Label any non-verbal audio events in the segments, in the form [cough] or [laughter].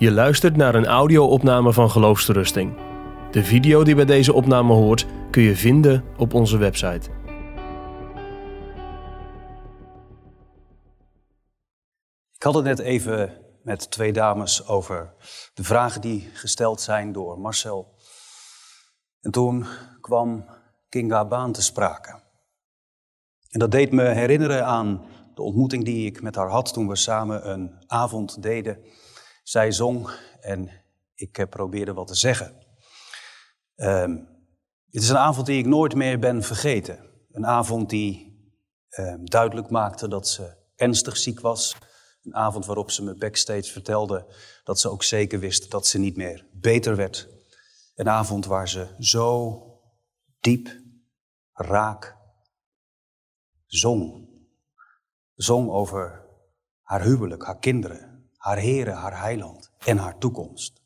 Je luistert naar een audio-opname van Geloofsterusting. De video die bij deze opname hoort kun je vinden op onze website. Ik had het net even met twee dames over de vragen die gesteld zijn door Marcel. En toen kwam Kinga Baan te sprake. En dat deed me herinneren aan de ontmoeting die ik met haar had toen we samen een avond deden. Zij zong en ik probeerde wat te zeggen. Um, het is een avond die ik nooit meer ben vergeten. Een avond die um, duidelijk maakte dat ze ernstig ziek was. Een avond waarop ze me backstage vertelde dat ze ook zeker wist dat ze niet meer beter werd. Een avond waar ze zo diep, raak zong. Zong over haar huwelijk, haar kinderen, haar heren, haar heiland en haar toekomst.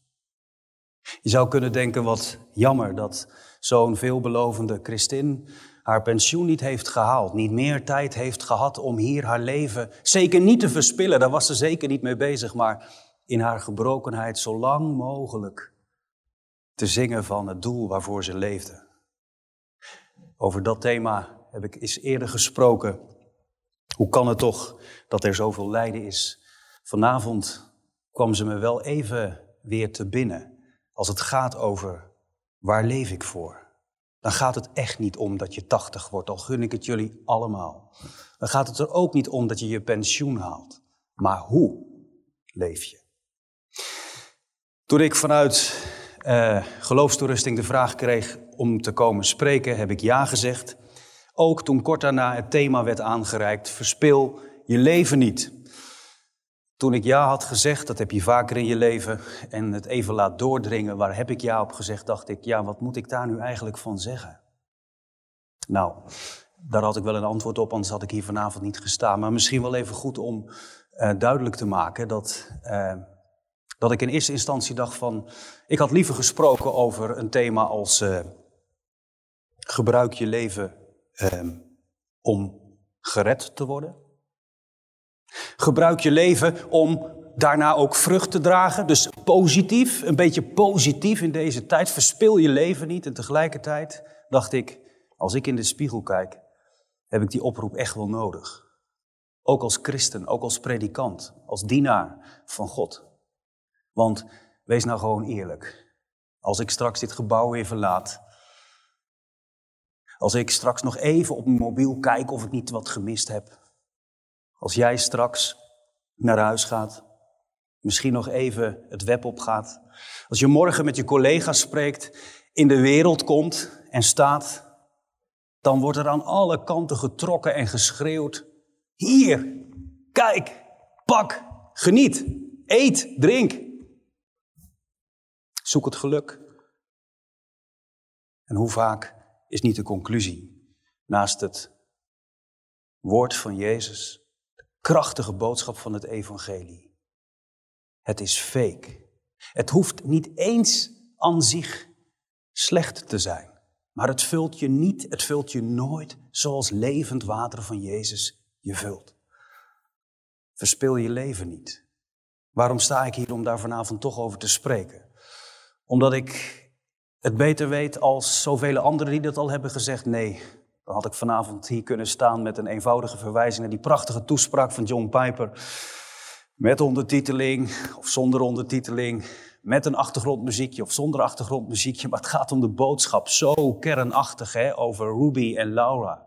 Je zou kunnen denken, wat jammer dat zo'n veelbelovende Christin haar pensioen niet heeft gehaald, niet meer tijd heeft gehad om hier haar leven zeker niet te verspillen, daar was ze zeker niet mee bezig, maar in haar gebrokenheid zo lang mogelijk te zingen van het doel waarvoor ze leefde. Over dat thema heb ik eens eerder gesproken. Hoe kan het toch dat er zoveel lijden is? Vanavond kwam ze me wel even weer te binnen als het gaat over waar leef ik voor? Dan gaat het echt niet om dat je 80 wordt, al gun ik het jullie allemaal. Dan gaat het er ook niet om dat je je pensioen haalt. Maar hoe leef je? Toen ik vanuit uh, geloofstoerusting de vraag kreeg om te komen spreken, heb ik ja gezegd. Ook toen kort daarna het thema werd aangereikt, verspil je leven niet. Toen ik ja had gezegd, dat heb je vaker in je leven, en het even laat doordringen, waar heb ik ja op gezegd, dacht ik, ja, wat moet ik daar nu eigenlijk van zeggen? Nou, daar had ik wel een antwoord op, anders had ik hier vanavond niet gestaan. Maar misschien wel even goed om uh, duidelijk te maken dat, uh, dat ik in eerste instantie dacht van, ik had liever gesproken over een thema als uh, gebruik je leven om gered te worden. Gebruik je leven om daarna ook vrucht te dragen. Dus positief, een beetje positief in deze tijd. Verspil je leven niet. En tegelijkertijd dacht ik, als ik in de spiegel kijk, heb ik die oproep echt wel nodig. Ook als christen, ook als predikant, als dienaar van God. Want wees nou gewoon eerlijk. Als ik straks dit gebouw weer verlaat, als ik straks nog even op mijn mobiel kijk of ik niet wat gemist heb, als jij straks naar huis gaat, misschien nog even het web opgaat. Als je morgen met je collega's spreekt, in de wereld komt en staat, dan wordt er aan alle kanten getrokken en geschreeuwd. Hier, kijk, pak, geniet, eet, drink. Zoek het geluk. En hoe vaak is niet de conclusie naast het woord van Jezus krachtige boodschap van het evangelie. Het is fake. Het hoeft niet eens aan zich slecht te zijn. Maar het vult je niet, het vult je nooit zoals levend water van Jezus je vult. Verspil je leven niet. Waarom sta ik hier om daar vanavond toch over te spreken? Omdat ik het beter weet als zoveel anderen die dat al hebben gezegd. Nee, dan had ik vanavond hier kunnen staan met een eenvoudige verwijzing naar die prachtige toespraak van John Piper. Met ondertiteling of zonder ondertiteling. Met een achtergrondmuziekje of zonder achtergrondmuziekje. Maar het gaat om de boodschap. Zo kernachtig hè, over Ruby en Laura.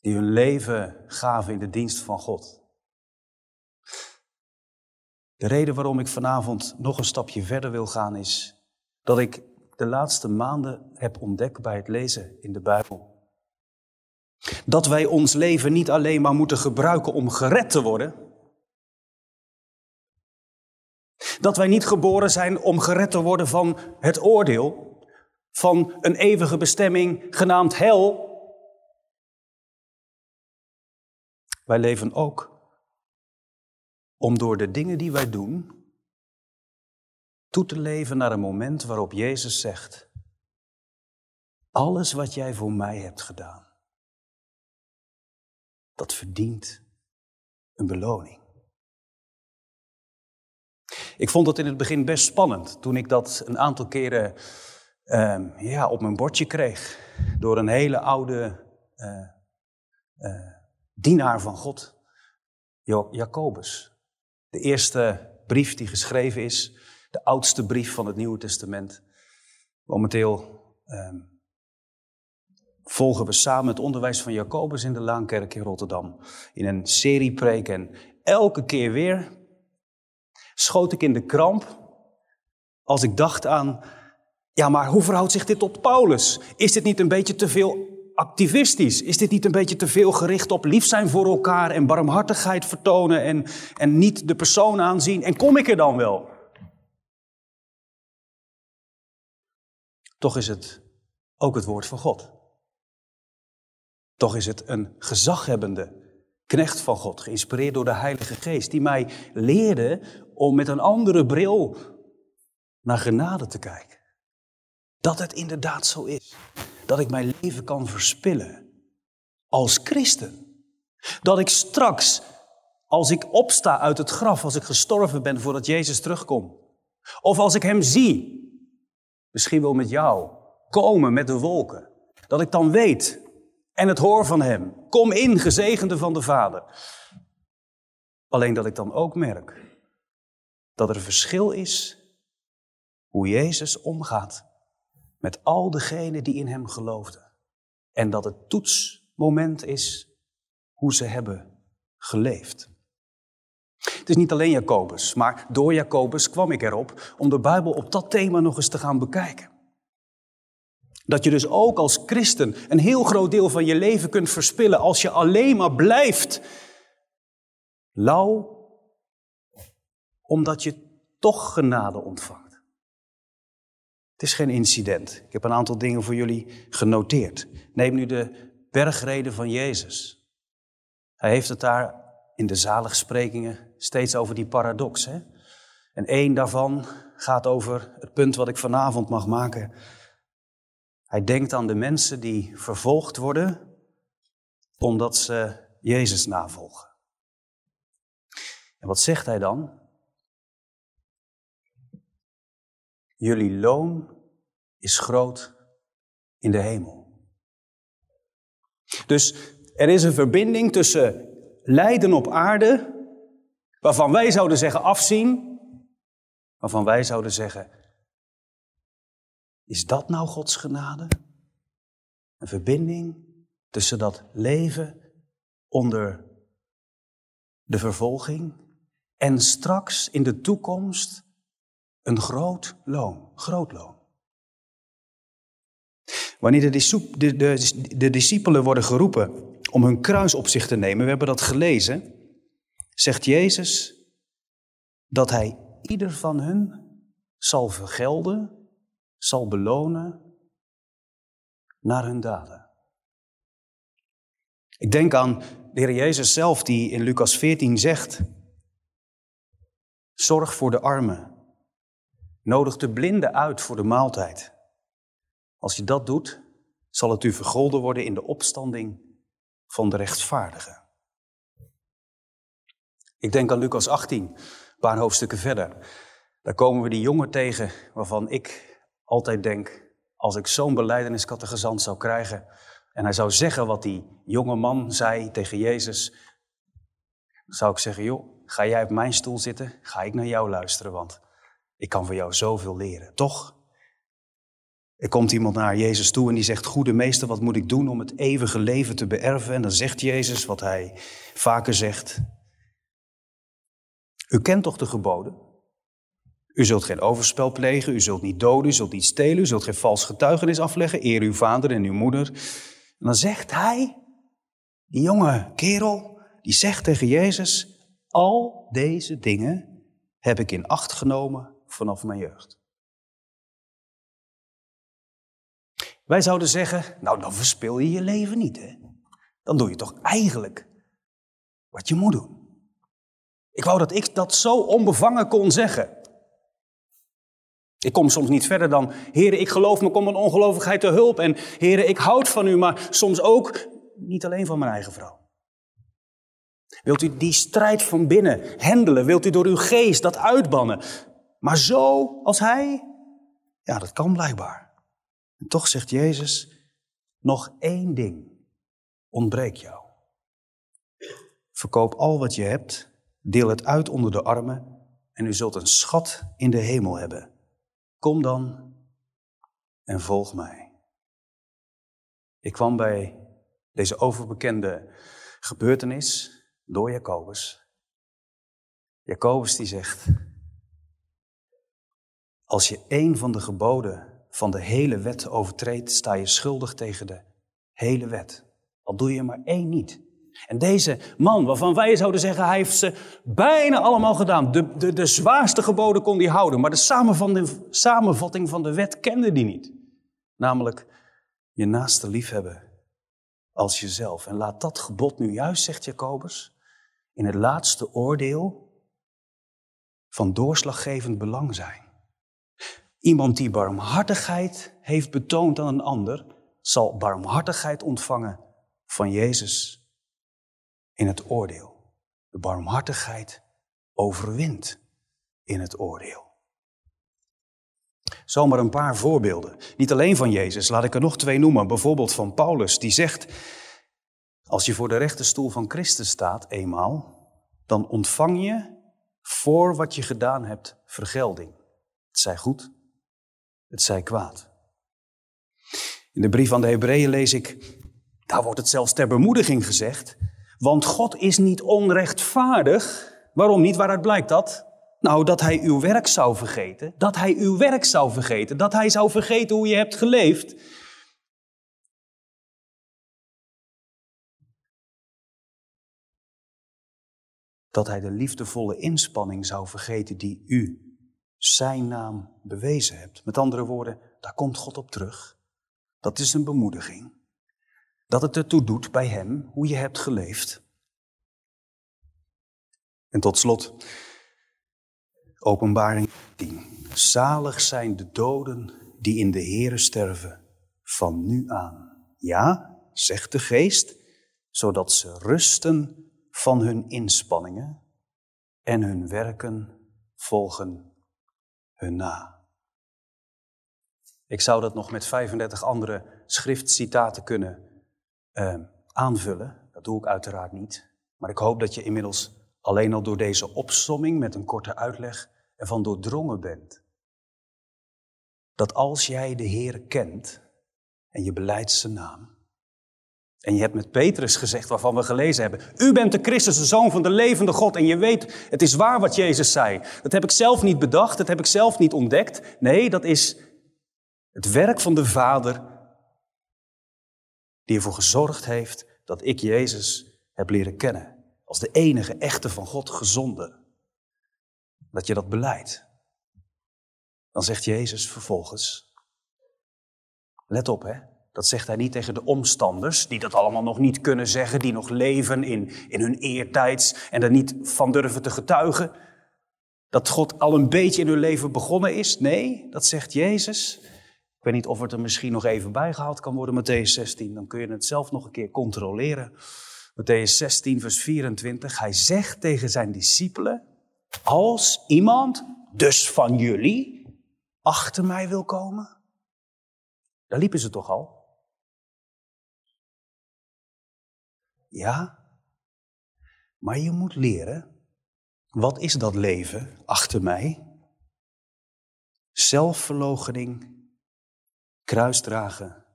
Die hun leven gaven in de dienst van God. De reden waarom ik vanavond nog een stapje verder wil gaan is dat ik de laatste maanden heb ontdekt bij het lezen in de Bijbel. Dat wij ons leven niet alleen maar moeten gebruiken om gered te worden. Dat wij niet geboren zijn om gered te worden van het oordeel, van een eeuwige bestemming genaamd hel. Wij leven ook om door de dingen die wij doen toe te leven naar een moment waarop Jezus zegt, alles wat jij voor mij hebt gedaan, dat verdient een beloning. Ik vond het in het begin best spannend toen ik dat een aantal keren ehm, ja, op mijn bordje kreeg. Door een hele oude uh, uh, dienaar van God, Jacobus. De eerste brief die geschreven is, de oudste brief van het Nieuwe Testament. Momenteel um, volgen we samen het onderwijs van Jacobus in de Laankerk in Rotterdam. In een serie preken. En elke keer weer schoot ik in de kramp als ik dacht aan, ja maar hoe verhoudt zich dit tot Paulus? Is dit niet een beetje te veel activistisch? Is dit niet een beetje te veel gericht op lief zijn voor elkaar en barmhartigheid vertonen en, en niet de persoon aanzien? En kom ik er dan wel? Toch is het ook het woord van God. Toch is het een gezaghebbende knecht van God, geïnspireerd door de Heilige Geest, die mij leerde om met een andere bril naar genade te kijken. Dat het inderdaad zo is. Dat ik mijn leven kan verspillen als christen. Dat ik straks, als ik opsta uit het graf, als ik gestorven ben voordat Jezus terugkomt, of als ik Hem zie, misschien wel met jou, komen met de wolken, dat ik dan weet en het hoor van Hem. Kom in, gezegende van de Vader. Alleen dat ik dan ook merk dat er een verschil is hoe Jezus omgaat met al degenen die in Hem geloofden. En dat het toetsmoment is hoe ze hebben geleefd. Is niet alleen Jacobus, maar door Jacobus kwam ik erop om de Bijbel op dat thema nog eens te gaan bekijken. Dat je dus ook als christen een heel groot deel van je leven kunt verspillen als je alleen maar blijft lauw, omdat je toch genade ontvangt. Het is geen incident. Ik heb een aantal dingen voor jullie genoteerd. Neem nu de bergreden van Jezus. Hij heeft het daar in de zaligsprekingen steeds over die paradox. Hè? En één daarvan gaat over het punt wat ik vanavond mag maken. Hij denkt aan de mensen die vervolgd worden omdat ze Jezus navolgen. En wat zegt hij dan? Jullie loon is groot in de hemel. Dus er is een verbinding tussen lijden op aarde, waarvan wij zouden zeggen afzien, waarvan wij zouden zeggen is dat nou Gods genade? Een verbinding tussen dat leven onder de vervolging en straks in de toekomst een groot loon, groot loon. Wanneer de, de, de, de discipelen worden geroepen om hun kruis op zich te nemen, we hebben dat gelezen, zegt Jezus dat hij ieder van hun zal vergelden zal belonen naar hun daden. Ik denk aan de Heer Jezus zelf die in Lucas 14 zegt, zorg voor de armen, nodig de blinden uit voor de maaltijd. Als je dat doet, zal het u vergolden worden in de opstanding van de rechtvaardigen. Ik denk aan Lucas 18, een paar hoofdstukken verder. Daar komen we die jongen tegen waarvan ik altijd denk, als ik zo'n beleideniskattegezant zou krijgen en hij zou zeggen wat die jonge man zei tegen Jezus, zou ik zeggen, joh, ga jij op mijn stoel zitten, ga ik naar jou luisteren, want ik kan van jou zoveel leren, toch? Er komt iemand naar Jezus toe en die zegt, goede meester, wat moet ik doen om het eeuwige leven te beërven? En dan zegt Jezus wat hij vaker zegt. U kent toch de geboden? U zult geen overspel plegen, u zult niet doden, u zult niet stelen, u zult geen vals getuigenis afleggen, eer uw vader en uw moeder. En dan zegt hij, die jonge kerel, die zegt tegen Jezus, al deze dingen heb ik in acht genomen vanaf mijn jeugd. Wij zouden zeggen, nou dan verspil je je leven niet, hè? Dan doe je toch eigenlijk wat je moet doen. Ik wou dat ik dat zo onbevangen kon zeggen. Ik kom soms niet verder dan, heren, ik geloof me, kom een ongelovigheid te hulp. En heren, ik houd van u, maar soms ook niet alleen van mijn eigen vrouw. Wilt u die strijd van binnen handelen? Wilt u door uw geest dat uitbannen? Maar zo als hij, ja, dat kan blijkbaar. En toch zegt Jezus, nog één ding ontbreekt jou. Verkoop al wat je hebt, deel het uit onder de armen en u zult een schat in de hemel hebben. Kom dan en volg mij. Ik kwam bij deze overbekende gebeurtenis door Jacobus. Jacobus die zegt, als je één van de geboden van de hele wet overtreedt, sta je schuldig tegen de hele wet. Al doe je maar één niet. En deze man, waarvan wij zouden zeggen, hij heeft ze bijna allemaal gedaan. De, de, de zwaarste geboden kon hij houden, maar de samenvatting, van de wet kende hij niet. Namelijk, je naaste liefhebben als jezelf. En laat dat gebod nu juist, zegt Jacobus, in het laatste oordeel van doorslaggevend belang zijn. Iemand die barmhartigheid heeft betoond aan een ander, zal barmhartigheid ontvangen van Jezus in het oordeel. De barmhartigheid overwint in het oordeel. Zomaar een paar voorbeelden. Niet alleen van Jezus, laat ik er nog twee noemen. Bijvoorbeeld van Paulus, die zegt: Als je voor de rechterstoel van Christus staat, eenmaal, dan ontvang je voor wat je gedaan hebt vergelding. Het zij goed, het zij kwaad. In de brief aan de Hebreeën lees ik, daar wordt het zelfs ter bemoediging gezegd, want God is niet onrechtvaardig. Waarom niet? Waaruit blijkt dat? Nou, dat hij uw werk zou vergeten. Dat hij uw werk zou vergeten. Dat hij zou vergeten hoe je hebt geleefd. Dat hij de liefdevolle inspanning zou vergeten die u, zijn naam, bewezen hebt. Met andere woorden, daar komt God op terug. Dat is een bemoediging. Dat het ertoe doet bij hem hoe je hebt geleefd. En tot slot, Openbaring 10. Zalig zijn de doden die in de Here sterven van nu aan. Ja, zegt de geest, zodat ze rusten van hun inspanningen en hun werken volgen hun na. Ik zou dat nog met 35 andere schriftcitaten kunnen uh, aanvullen. Dat doe ik uiteraard niet. Maar ik hoop dat je inmiddels alleen al door deze opsomming met een korte uitleg ervan doordrongen bent. Dat als jij de Heer kent en je beleidt zijn naam, en je hebt met Petrus gezegd, waarvan we gelezen hebben, u bent de Christus, de Zoon van de levende God, en je weet, het is waar wat Jezus zei. Dat heb ik zelf niet bedacht, dat heb ik zelf niet ontdekt. Nee, dat is het werk van de Vader, die ervoor gezorgd heeft dat ik Jezus heb leren kennen als de enige echte van God gezonden. Dat je dat beleidt. Dan zegt Jezus vervolgens, let op hè, dat zegt hij niet tegen de omstanders, die dat allemaal nog niet kunnen zeggen, die nog leven in, in hun eertijds en er niet van durven te getuigen. Dat God al een beetje in hun leven begonnen is. Nee, dat zegt Jezus. Ik weet niet of het er misschien nog even bijgehaald kan worden, Matthäus 16. Dan kun je het zelf nog een keer controleren. Matthäus 16, vers 24. Hij zegt tegen zijn discipelen, als iemand, dus van jullie, achter mij wil komen, daar liepen ze toch al. Ja, maar je moet leren, wat is dat leven achter mij? Zelfverloochening, kruisdragen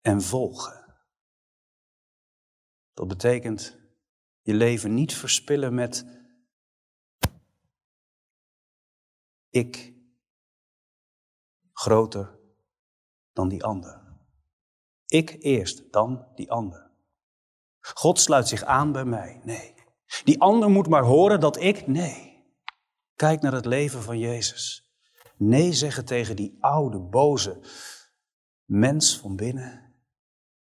en volgen. Dat betekent je leven niet verspillen met ik groter dan die ander. Ik eerst, dan die ander. God sluit zich aan bij mij. Nee. Die ander moet maar horen dat ik. Nee. Kijk naar het leven van Jezus. Nee zeggen tegen die oude, boze mens van binnen.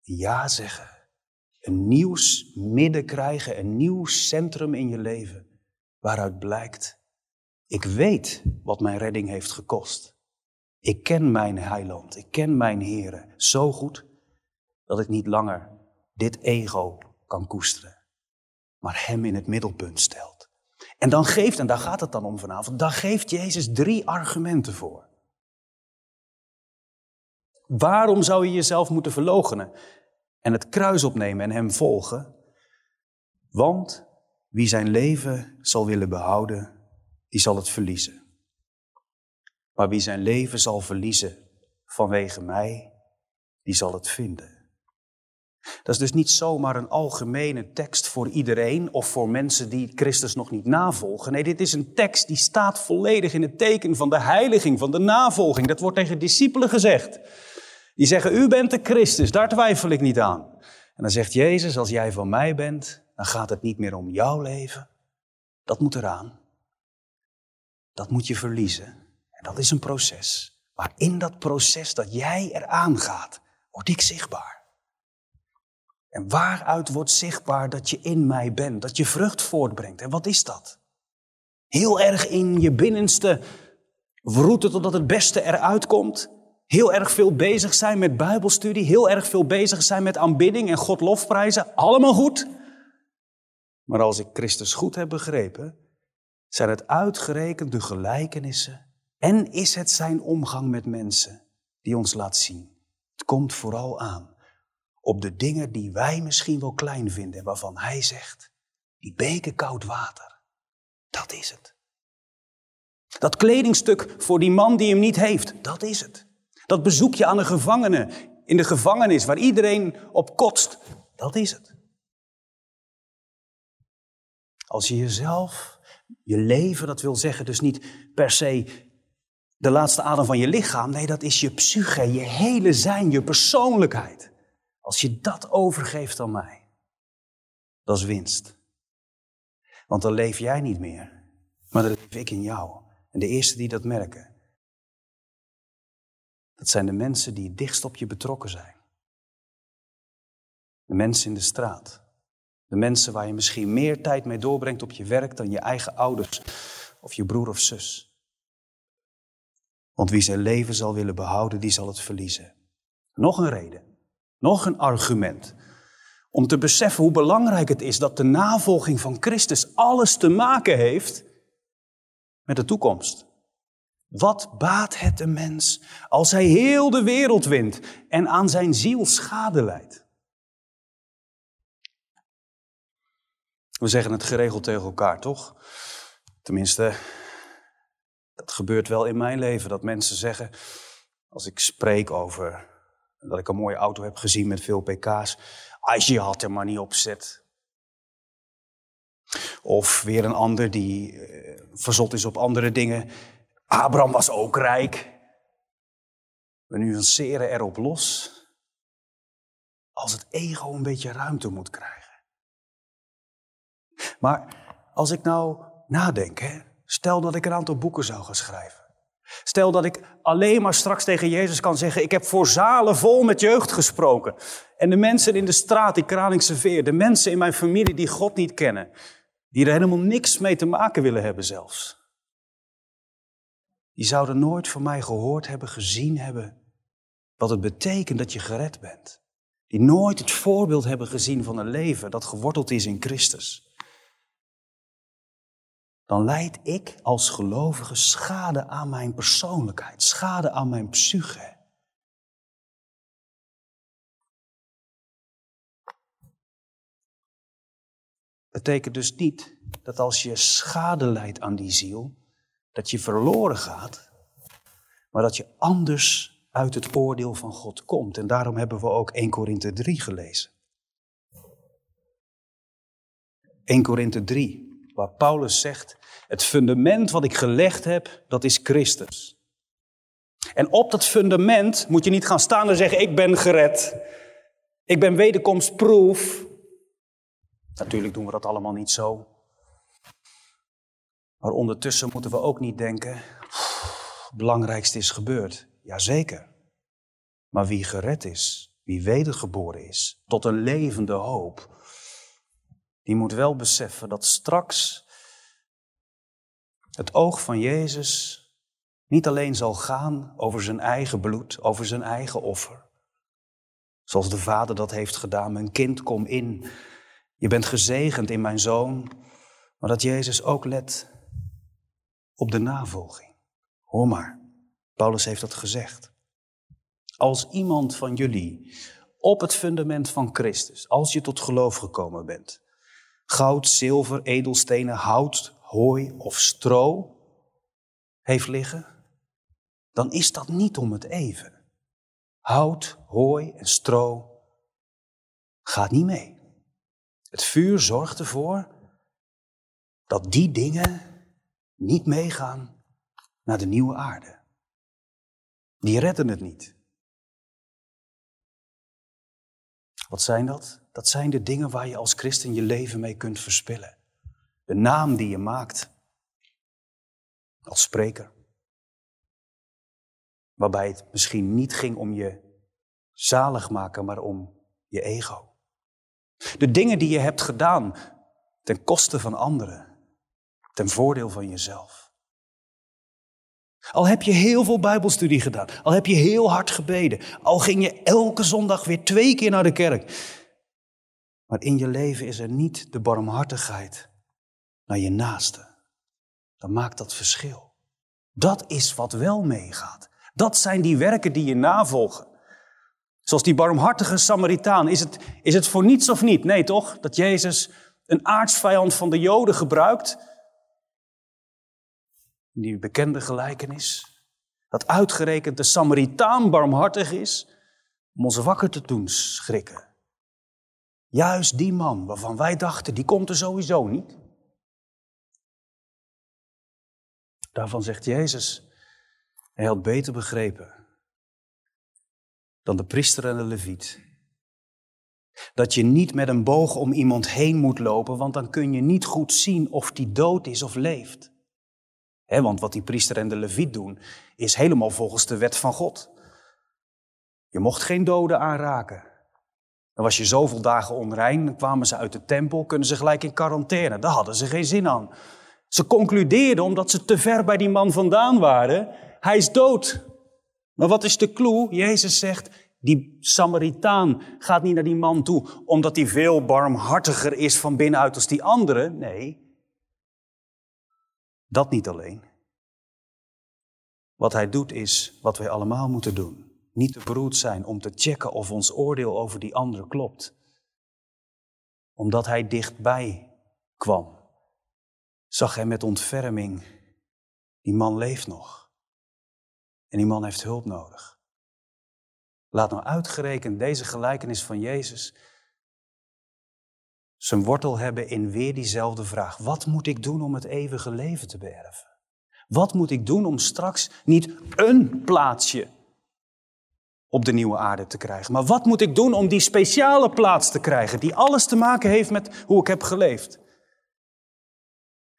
Ja zeggen een nieuw midden krijgen, een nieuw centrum in je leven, waaruit blijkt, ik weet wat mijn redding heeft gekost. Ik ken mijn heiland, ik ken mijn Heer zo goed dat ik niet langer dit ego kan koesteren, maar Hem in het middelpunt stelt. En dan geeft, en daar gaat het dan om vanavond, daar geeft Jezus drie argumenten voor. Waarom zou je jezelf moeten verloochenen en het kruis opnemen en hem volgen? Want wie zijn leven zal willen behouden, die zal het verliezen. Maar wie zijn leven zal verliezen vanwege mij, die zal het vinden. Dat is dus niet zomaar een algemene tekst voor iedereen of voor mensen die Christus nog niet navolgen. Nee, dit is een tekst die staat volledig in het teken van de heiliging, van de navolging. Dat wordt tegen discipelen gezegd. Die zeggen, u bent de Christus, daar twijfel ik niet aan. En dan zegt Jezus, als jij van mij bent, dan gaat het niet meer om jouw leven. Dat moet eraan. Dat moet je verliezen. En dat is een proces. Maar in dat proces dat jij eraan gaat, word ik zichtbaar. En waaruit wordt zichtbaar dat je in mij bent, dat je vrucht voortbrengt. En wat is dat? Heel erg in je binnenste vroeten totdat het beste eruit komt. Heel erg veel bezig zijn met Bijbelstudie, heel erg veel bezig zijn met aanbidding en God lofprijzen. Allemaal goed. Maar als ik Christus goed heb begrepen, zijn het uitgerekend de gelijkenissen en is het zijn omgang met mensen die ons laat zien. Het komt vooral aan op de dingen die wij misschien wel klein vinden en waarvan hij zegt, die beken koud water, dat is het. Dat kledingstuk voor die man die hem niet heeft, dat is het. Dat bezoekje aan een gevangene in de gevangenis waar iedereen op kotst, dat is het. Als je jezelf, je leven, dat wil zeggen dus niet per se de laatste adem van je lichaam, nee, dat is je psyche, je hele zijn, je persoonlijkheid. Als je dat overgeeft aan mij, dat is winst. Want dan leef jij niet meer, maar dan leef ik in jou. En de eerste die dat merken, dat zijn de mensen die dichtst op je betrokken zijn. De mensen in de straat. De mensen waar je misschien meer tijd mee doorbrengt op je werk dan je eigen ouders of je broer of zus. Want wie zijn leven zal willen behouden, die zal het verliezen. Nog een reden. Nog een argument. Om te beseffen hoe belangrijk het is dat de navolging van Christus alles te maken heeft met de toekomst. Wat baat het een mens als hij heel de wereld wint en aan zijn ziel schade leidt? We zeggen het geregeld tegen elkaar, toch? Tenminste, dat gebeurt wel in mijn leven, dat mensen zeggen, als ik spreek over dat ik een mooie auto heb gezien met veel pk's. Als je had er maar niet op zet. Of weer een ander die uh, verzot is op andere dingen. Abraham was ook rijk. We nuanceren erop los. Als het ego een beetje ruimte moet krijgen. Maar als ik nou nadenk, hè, stel dat ik een aantal boeken zou gaan schrijven. Stel dat ik alleen maar straks tegen Jezus kan zeggen, ik heb voor zalen vol met jeugd gesproken. En de mensen in de straat die Kralingse Veer, de mensen in mijn familie die God niet kennen, die er helemaal niks mee te maken willen hebben zelfs. Die zouden nooit van mij gehoord hebben, gezien hebben wat het betekent dat je gered bent. Die nooit het voorbeeld hebben gezien van een leven dat geworteld is in Christus dan leid ik als gelovige schade aan mijn persoonlijkheid, schade aan mijn psyche. Betekent dus niet dat als je schade leidt aan die ziel, dat je verloren gaat, maar dat je anders uit het oordeel van God komt. En daarom hebben we ook 1 Korinthe 3 gelezen. 1 Korinthe 3, waar Paulus zegt, het fundament wat ik gelegd heb, dat is Christus. En op dat fundament moet je niet gaan staan en zeggen, ik ben gered. Ik ben wederkomstproof. Natuurlijk doen we dat allemaal niet zo. Maar ondertussen moeten we ook niet denken, het belangrijkste is gebeurd. Jazeker. Maar wie gered is, wie wedergeboren is, tot een levende hoop, die moet wel beseffen dat straks het oog van Jezus niet alleen zal gaan over zijn eigen bloed, over zijn eigen offer. Zoals de vader dat heeft gedaan. Mijn kind, kom in. Je bent gezegend in mijn zoon. Maar dat Jezus ook let op de navolging. Hoor maar, Paulus heeft dat gezegd. Als iemand van jullie op het fundament van Christus, als je tot geloof gekomen bent, goud, zilver, edelstenen, hout, hooi of stro heeft liggen, dan is dat niet om het even. Hout, hooi en stro gaat niet mee. Het vuur zorgt ervoor dat die dingen niet meegaan naar de nieuwe aarde. Die redden het niet. Wat zijn dat? Dat zijn de dingen waar je als christen je leven mee kunt verspillen. De naam die je maakt als spreker. Waarbij het misschien niet ging om je zalig maken, maar om je ego. De dingen die je hebt gedaan ten koste van anderen, ten voordeel van jezelf. Al heb je heel veel Bijbelstudie gedaan, al heb je heel hard gebeden, al ging je elke zondag weer twee keer naar de kerk. Maar in je leven is er niet de barmhartigheid naar je naaste. Dan maakt dat verschil. Dat is wat wel meegaat. Dat zijn die werken die je navolgen. Zoals die barmhartige Samaritaan. Is het, is het voor niets of niet? Nee, toch? Dat Jezus een aardsvijand van de Joden gebruikt. Die bekende gelijkenis. Dat uitgerekend de Samaritaan barmhartig is. Om ons wakker te doen schrikken. Juist die man waarvan wij dachten, die komt er sowieso niet. Daarvan zegt Jezus, hij had beter begrepen dan de priester en de leviet. Dat je niet met een boog om iemand heen moet lopen, want dan kun je niet goed zien of die dood is of leeft. want wat die priester en de leviet doen, is helemaal volgens de wet van God. Je mocht geen doden aanraken. Dan was je zoveel dagen onrein, dan kwamen ze uit de tempel, kunnen ze gelijk in quarantaine. Daar hadden ze geen zin aan. Ze concludeerden, omdat ze te ver bij die man vandaan waren, hij is dood. Maar wat is de clue? Jezus zegt, die Samaritaan gaat niet naar die man toe omdat hij veel barmhartiger is van binnenuit als die andere. Nee, dat niet alleen. Wat hij doet is wat wij allemaal moeten doen. Niet te beroerd zijn om te checken of ons oordeel over die andere klopt. Omdat hij dichtbij kwam, zag hij met ontferming, die man leeft nog. En die man heeft hulp nodig. Laat nou uitgerekend deze gelijkenis van Jezus zijn wortel hebben in weer diezelfde vraag. Wat moet ik doen om het eeuwige leven te beërven? Wat moet ik doen om straks niet een plaatsje op de nieuwe aarde te krijgen, maar wat moet ik doen om die speciale plaats te krijgen die alles te maken heeft met hoe ik heb geleefd?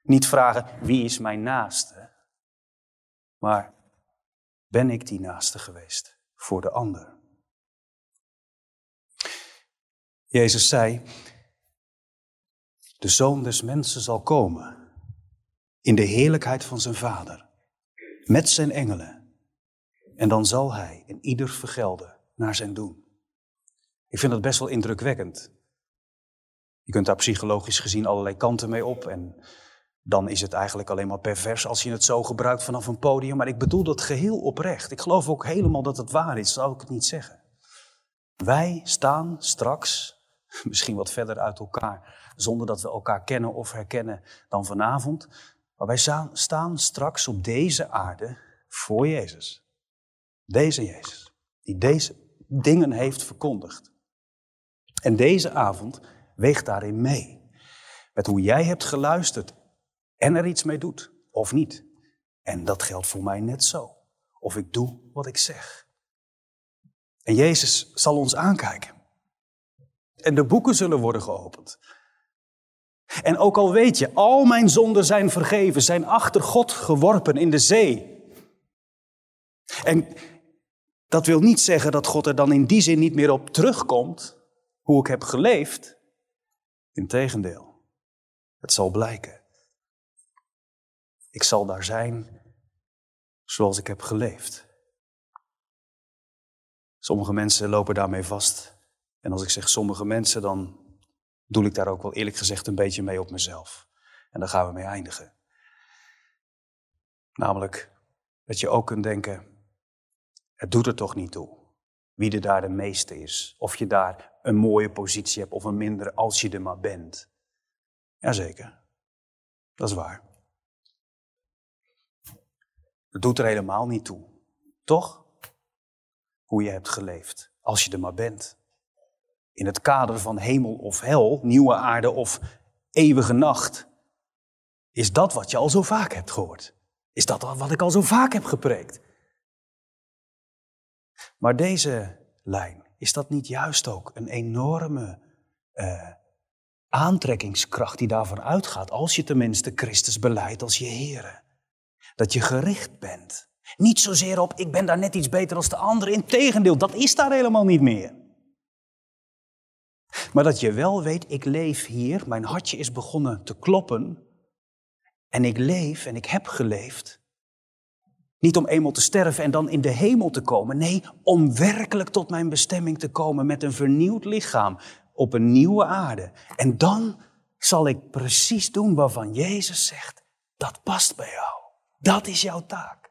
Niet vragen wie is mijn naaste, maar ben ik die naaste geweest voor de ander? Jezus zei, de zoon des mensen zal komen in de heerlijkheid van zijn vader, met zijn engelen. En dan zal hij in ieder vergelden naar zijn doen. Ik vind dat best wel indrukwekkend. Je kunt daar psychologisch gezien allerlei kanten mee op. En dan is het eigenlijk alleen maar pervers als je het zo gebruikt vanaf een podium. Maar ik bedoel dat geheel oprecht. Ik geloof ook helemaal dat het waar is, zou ik het niet zeggen. Wij staan straks, [laughs] misschien wat verder uit elkaar, zonder dat we elkaar kennen of herkennen dan vanavond. Maar wij staan straks op deze aarde voor Jezus. Deze Jezus, die deze dingen heeft verkondigd. En deze avond weegt daarin mee. Met hoe jij hebt geluisterd en er iets mee doet, of niet. En dat geldt voor mij net zo. Of ik doe wat ik zeg. En Jezus zal ons aankijken. En de boeken zullen worden geopend. En ook al weet je, al mijn zonden zijn vergeven, zijn achter God geworpen in de zee. En dat wil niet zeggen dat God er dan in die zin niet meer op terugkomt, hoe ik heb geleefd. Integendeel, het zal blijken. Ik zal daar zijn zoals ik heb geleefd. Sommige mensen lopen daarmee vast. En als ik zeg sommige mensen, dan doe ik daar ook wel eerlijk gezegd een beetje mee op mezelf. En daar gaan we mee eindigen. Namelijk dat je ook kunt denken, het doet er toch niet toe wie er daar de meeste is. Of je daar een mooie positie hebt of een mindere, als je er maar bent. Jazeker, dat is waar. Het doet er helemaal niet toe. Toch? Hoe je hebt geleefd, als je er maar bent. In het kader van hemel of hel, nieuwe aarde of eeuwige nacht. Is dat wat je al zo vaak hebt gehoord? Is dat wat ik al zo vaak heb gepreekt? Maar deze lijn, is dat niet juist ook een enorme uh, aantrekkingskracht die daarvan uitgaat, als je tenminste Christus beleidt als je Heer? Dat je gericht bent. Niet zozeer op, ik ben daar net iets beter als de ander. Integendeel, dat is daar helemaal niet meer. Maar dat je wel weet, ik leef hier, mijn hartje is begonnen te kloppen. En ik leef en ik heb geleefd. Niet om eenmaal te sterven en dan in de hemel te komen. Nee, om werkelijk tot mijn bestemming te komen met een vernieuwd lichaam op een nieuwe aarde. En dan zal ik precies doen waarvan Jezus zegt, dat past bij jou. Dat is jouw taak.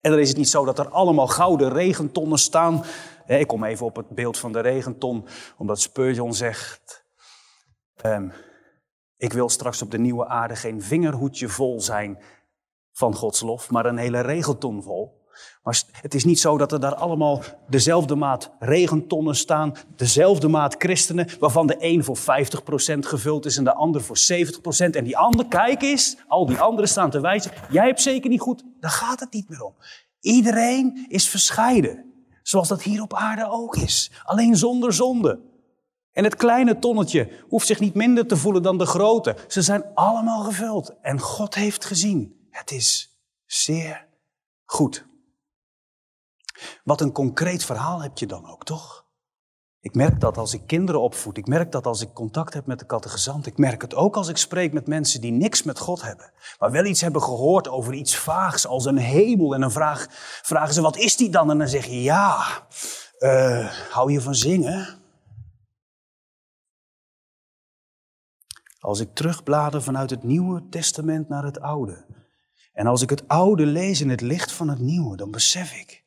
En dan is het niet zo dat er allemaal gouden regentonnen staan. Ik kom even op het beeld van de regenton, omdat Spurgeon zegt: ehm, Ik wil straks op de nieuwe aarde geen vingerhoedje vol zijn van Gods lof, maar een hele regenton vol. Maar het is niet zo dat er daar allemaal dezelfde maat regentonnen staan, dezelfde maat christenen, waarvan de een voor 50% gevuld is en de ander voor 70%. En die ander, kijk eens, al die anderen staan te wijzen, jij hebt zeker niet goed. Daar gaat het niet meer om. Iedereen is verscheiden, zoals dat hier op aarde ook is, alleen zonder zonde. En het kleine tonnetje hoeft zich niet minder te voelen dan de grote. Ze zijn allemaal gevuld en God heeft gezien. Het is zeer goed. Wat een concreet verhaal heb je dan ook, toch? Ik merk dat als ik kinderen opvoed. Ik merk dat als ik contact heb met de catechizant. Ik merk het ook als ik spreek met mensen die niks met God hebben. Maar wel iets hebben gehoord over iets vaags als een hemel. En dan vraag, vragen ze, wat is die dan? En dan zeg je, ja, uh, hou je van zingen? Als ik terugblader vanuit het Nieuwe Testament naar het Oude. En als ik het Oude lees in het licht van het Nieuwe, dan besef ik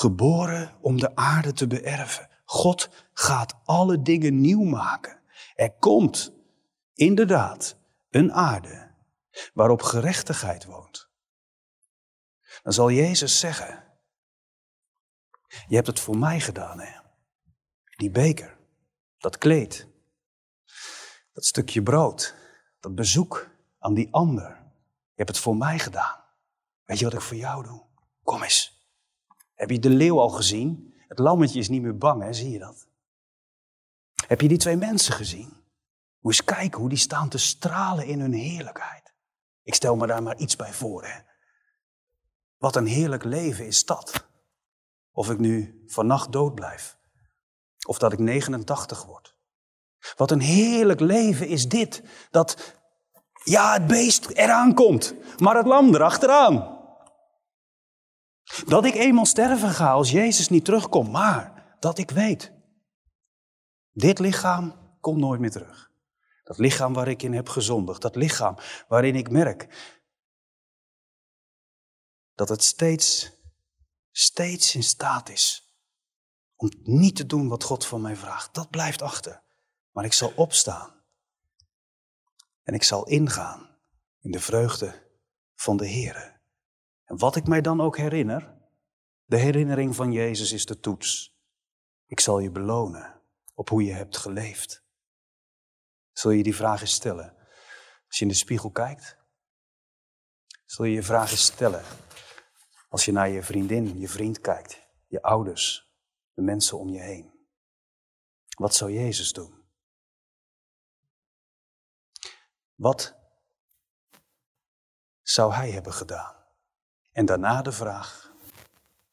geboren om de aarde te beërven. God gaat alle dingen nieuw maken. Er komt inderdaad een aarde waarop gerechtigheid woont. Dan zal Jezus zeggen, je hebt het voor mij gedaan, hè? Die beker, dat kleed, dat stukje brood, dat bezoek aan die ander. Je hebt het voor mij gedaan. Weet je wat ik voor jou doe? Kom eens. Heb je de leeuw al gezien? Het lammetje is niet meer bang, hè? zie je dat? Heb je die twee mensen gezien? Moet eens kijken hoe die staan te stralen in hun heerlijkheid. Ik stel me daar maar iets bij voor. Hè? Wat een heerlijk leven is dat. Of ik nu vannacht dood blijf. Of dat ik 89 word. Wat een heerlijk leven is dit. Dat, ja, het beest eraan komt, maar het lam erachteraan. Dat ik eenmaal sterven ga als Jezus niet terugkomt, maar dat ik weet, dit lichaam komt nooit meer terug. Dat lichaam waar ik in heb gezondigd, dat lichaam waarin ik merk dat het steeds, steeds in staat is om niet te doen wat God van mij vraagt. Dat blijft achter. Maar ik zal opstaan en ik zal ingaan in de vreugde van de Heer. En wat ik mij dan ook herinner, de herinnering van Jezus is de toets. Ik zal je belonen op hoe je hebt geleefd. Zul je die vraag eens stellen? Als je in de spiegel kijkt, zul je je vragen stellen. Als je naar je vriendin, je vriend kijkt, je ouders, de mensen om je heen. Wat zou Jezus doen? Wat zou Hij hebben gedaan? En daarna de vraag,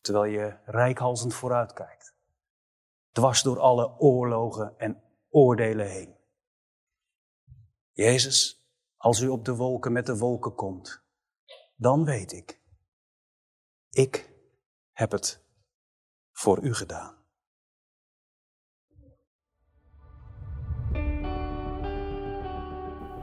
terwijl je rijkhalsend vooruit kijkt, dwars door alle oorlogen en oordelen heen. Jezus, als u op de wolken met de wolken komt, dan weet ik, ik heb het voor u gedaan.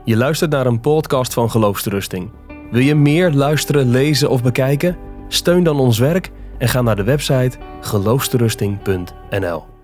Je luistert naar een podcast van Geloofsterusting. Wil je meer luisteren, lezen of bekijken? Steun dan ons werk en ga naar de website geloofsterusting.nl.